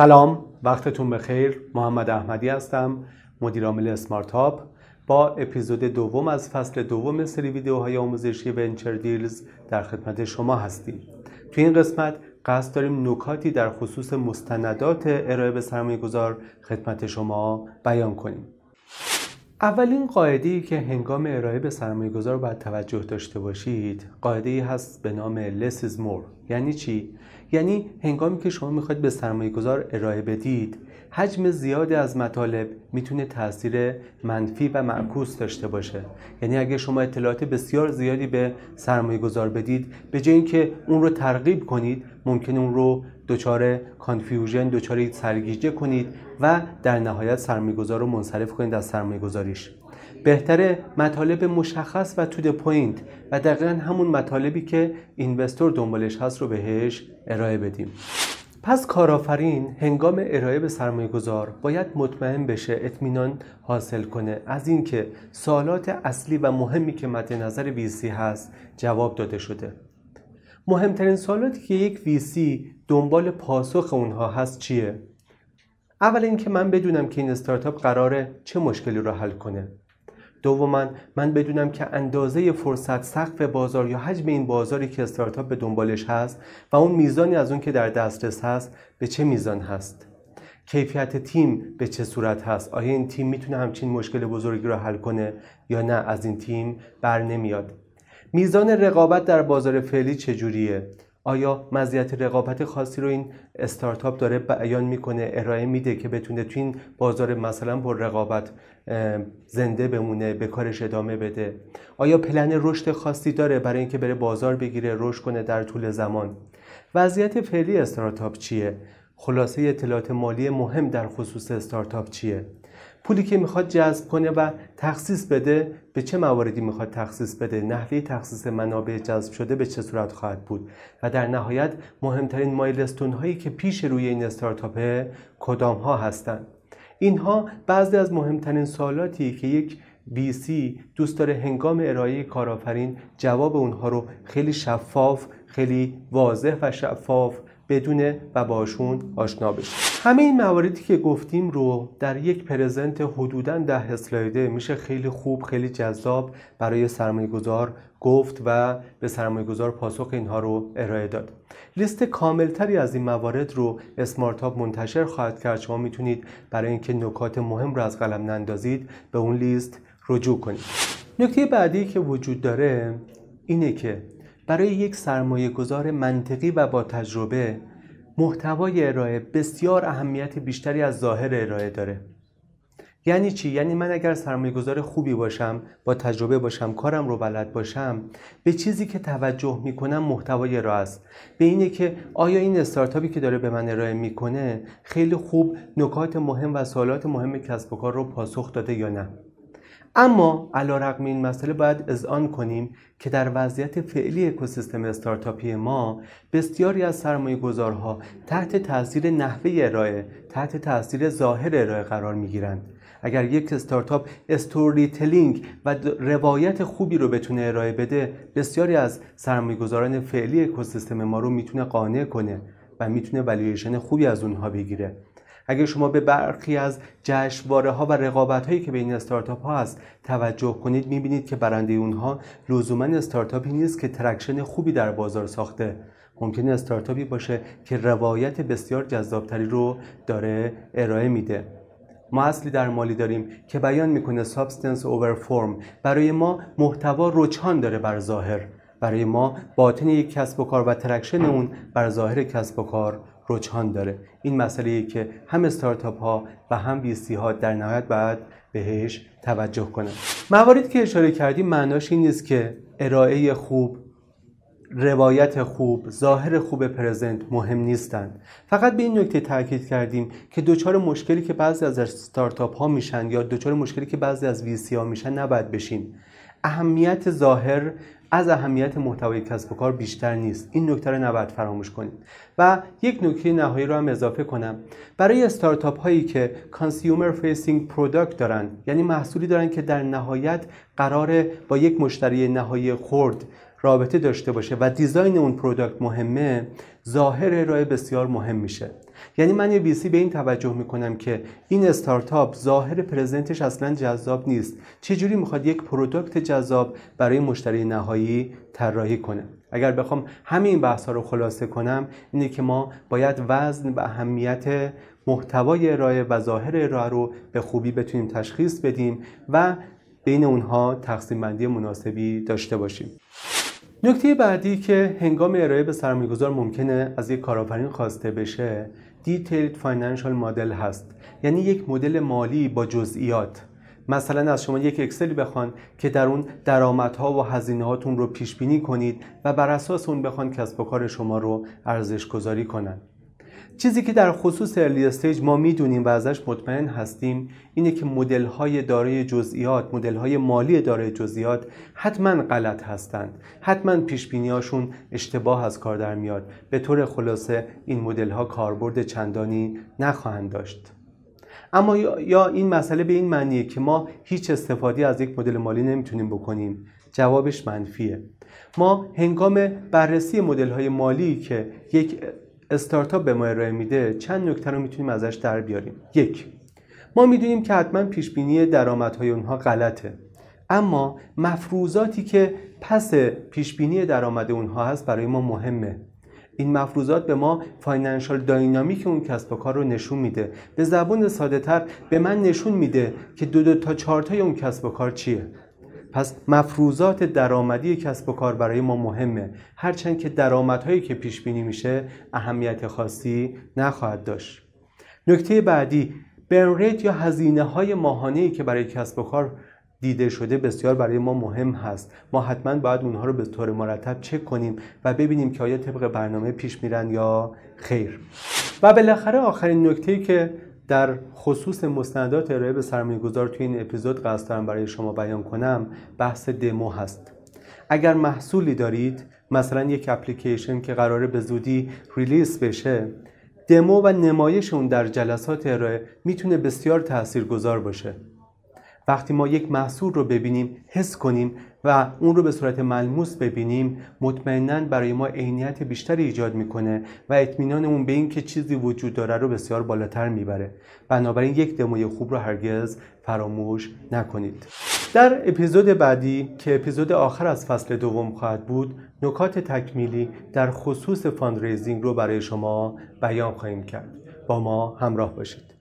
سلام وقتتون بخیر. محمد احمدی هستم مدیر عامل اسمارت با اپیزود دوم از فصل دوم سری ویدیوهای آموزشی ونچر دیلز در خدمت شما هستیم. توی این قسمت قصد داریم نکاتی در خصوص مستندات ارائه به سرمایه گذار خدمت شما بیان کنیم. اولین قاعده ای که هنگام ارائه به سرمایه گذار باید توجه داشته باشید قاعده ای هست به نام less is more. یعنی چی؟ یعنی هنگامی که شما می‌خواید به سرمایه گذار ارائه بدید حجم زیادی از مطالب می‌تونه تاثیر منفی و معکوس داشته باشه یعنی اگه شما اطلاعات بسیار زیادی به سرمایه گذار بدید به جای اینکه اون رو ترغیب کنید ممکن اون رو دچار confusion دچار سرگیجه کنید و در نهایت سرمایه گذار رو منصرف کنید از سرمایه گذاریش بهتره مطالب مشخص و to the point و دقیقا همون مطالبی که اینوستور دنبالش هست رو بهش ارائه بدیم. پس کارآفرین هنگام ارائه به سرمایه گذار باید مطمئن بشه اطمینان حاصل کنه. از اینکه سوالات اصلی و مهمی که مد نظر ویسی هست جواب داده شده. مهمترین سوالاتی که یک ویسی دنبال پاسخ اونها هست چیه؟ اول اینکه من بدونم که این استارتاپ قراره چه مشکلی رو حل کنه. دوما من بدونم که اندازه فرصت سقف بازار یا حجم این بازاری که استارتاپ به دنبالش هست و اون میزانی از اون که در دسترس هست به چه میزان هست. کیفیت تیم به چه صورت هست؟ آیا این تیم می‌تونه همچین مشکل بزرگی رو حل کنه یا نه؟ از این تیم بر نمیاد. میزان رقابت در بازار فعلی چجوریه؟ آیا مزیت رقابت خاصی رو این استارتاپ داره بیان می‌کنه ارائه میده که بتونه تو این بازار مثلا با رقابت زنده بمونه به کارش ادامه بده؟ آیا پلن رشد خاصی داره برای اینکه بره بازار بگیره رشد کنه در طول زمان؟ وضعیت فعلی استارتاپ چیه؟ خلاصه اطلاعات مالی مهم در خصوص استارتاپ چیه؟ پولی که می‌خواد جذب کنه و تخصیص بده به چه مواردی می‌خواد تخصیص بده؟ نحوه تخصیص منابع جذب شده به چه صورت خواهد بود؟ و در نهایت مهمترین مایلستون هایی که پیش روی این استارتاپ کدام ها هستند. اینها بعضی از مهمترین سوالاتی که یک VC دوست داره هنگام ارائه کارآفرین جواب اونها رو خیلی شفاف خیلی واضح و شفاف بدونه و باشون آشنا بشه. همه این مواردی که گفتیم رو در یک پرزنت حدودا ده اسلایده میشه خیلی خوب خیلی جذاب برای سرمایه گذار گفت و به سرمایه گذار پاسخ اینها رو ارائه داد. لیست کاملتری از این موارد رو اسمارتاپ منتشر خواهد کرد. شما می‌تونید برای اینکه نکات مهم رو از قلم نندازید به اون لیست رجوع کنید. نکته بعدی که وجود داره اینه که برای یک سرمایه گذار منطقی و با تجربه محتوای ارائه بسیار اهمیت بیشتری از ظاهر ارائه داره. یعنی چی؟ یعنی من اگر سرمایه گذار خوبی باشم با تجربه باشم کارم رو بلد باشم به چیزی که توجه می‌کنم محتوای ارائه است. به اینه که آیا این استارتاپی که داره به من ارائه می‌کنه خیلی خوب نکات مهم و سوالات مهم کسب و کار رو پاسخ داده یا نه؟ اما علیرغم این مسئله باید اذعان کنیم که در وضعیت فعلی اکوسیستم استارتاپی ما بسیاری از سرمایه گذارها تحت تاثیر نحوه ارائه تحت تاثیر ظاهر ارائه قرار می گیرند اگر یک استارتاپ استوری تلینگ و روایت خوبی رو بتونه ارائه بده بسیاری از سرمایه گذاران فعلی اکوسیستم ما رو می‌تونه قانع کنه و می‌تونه والیویشن خوبی از اونها بگیره. اگر شما به برخی از جشنواره ها و رقابت هایی که بین استارتاپ ها هست توجه کنید می‌بینید که برنده اونها لزوما استارتاپی نیست که traction خوبی در بازار ساخته. ممکنه استارتاپی باشه که روایت بسیار جذابتری رو داره ارائه میده. ما اصلی در مالی داریم که بیان می‌کنه substance over form برای ما محتوا رجحان داره بر ظاهر. برای ما باطن یک کسب و کار و traction اون بر ظاهر کسب و کار. رجحان داره. این مسئله که هم استارتاپ ها و هم VC ها در نهایت باید بهش توجه کنند مواردی که اشاره کردیم معناش این نیست که ارائه خوب روایت خوب ظاهر خوب present مهم نیستند. فقط به این نکته تاکید کردیم که دوچار مشکلی که بعضی از استارتاپ ها میشن یا دوچار مشکلی که بعضی از VC ها میشن نباید بشیم. اهمیت ظاهر از اهمیت محتوای کسب و کار بیشتر نیست. این نکته رو نباید فراموش کنید. و یک نکته نهایی رو هم اضافه کنم. برای استارتاپ هایی که consumer facing product دارن یعنی محصولی دارن که در نهایت قراره با یک مشتری نهایی خرد رابطه داشته باشه و design اون product مهمه ظاهر ارائه بسیار مهم میشه. یعنی من یه VC به این توجه می‌کنم که این استارتاپ ظاهر پرزنتش اصلا جذاب نیست. چجوری می‌خواد یک پروداکت جذاب برای مشتری نهایی طراحی کنه؟ اگر بخوام همین بحث ها رو خلاصه کنم اینه که ما باید وزن و اهمیت محتوای ارائه و ظاهر ارائه رو به خوبی بتونیم تشخیص بدیم و بین اونها تقسیم بندی مناسبی داشته باشیم. نکته بعدی که هنگام ارائه به سرمایه‌گذار ممکنه از یک کارآفرین خواسته بشه detailed financial model هست. یعنی یک مدل مالی با جزئیات. مثلا از شما یک Excel ی بخوان که در اون درآمدها و هزینه هاتون رو پیش بینی کنید و بر اساس اون بخوان کسب و کار شما رو ارزش گذاری کنن. چیزی که در خصوص early stage ما می‌دونیم و ازش مطمئن هستیم اینه که مدل های دارای جزئیات مدل های مالی دارای جزئیات حتما غلط هستند. حتما پیش هاشون اشتباه از کار در میاد. به طور خلاصه این مدل ها کاربرد چندانی نخواهند داشت. اما یا این مسئله به این معنیه که ما هیچ استفاده از یک مدل مالی نمی‌تونیم بکنیم. جوابش منفیه. ما هنگام بررسی مدل های مالی که یک استارتاپ به ما ارائه میده چند نکته رو می‌تونیم ازش در بیاریم. یک ما می‌دونیم که حتما پیش بینی درآمدهای اونها غلطه. اما مفروضاتی که پس پیش بینی درآمد اونها هست برای ما مهمه. این مفروضات به ما فاینانشال داینامیک اون کسب و کار رو نشون میده. به زبون ساده تر به من نشون میده که دو دو تا چارتای اون کسب و کار چیه. پس مفروضات درآمدی کسب و کار برای ما مهمه. هرچند که درآمدهایی که پیش بینی میشه اهمیت خاصی نخواهد داشت. نکته بعدی برن ریت یا هزینه های ماهانه که برای کسب و کار دیده شده بسیار برای ما مهم هست. ما حتما باید اونها رو به طور مرتب چک کنیم و ببینیم که آیا طبق برنامه پیش میرن یا خیر. و بالاخره آخرین نکته که در خصوص مستندات ارائه به سرمایه گذار توی این اپیزود قصد دارم برای شما بیان کنم بحث دمو هست. اگر محصولی دارید مثلا یک اپلیکیشن که قراره به زودی ریلیس بشه دمو و نمایش اون در جلسات ارائه می‌تونه بسیار تاثیرگذار باشه. وقتی ما یک محصول رو ببینیم حس کنیم و اون رو به صورت ملموس ببینیم مطمئنا برای ما عینیت بیشتری ایجاد می‌کنه و اطمینانمون به این که چیزی وجود داره رو بسیار بالاتر می‌بره. بنابراین یک دموی خوب رو هرگز فراموش نکنید. در اپیزود بعدی که اپیزود آخر از فصل دوم خواهد بود نکات تکمیلی در خصوص fundraising رو برای شما بیان خواهیم کرد. با ما همراه باشید.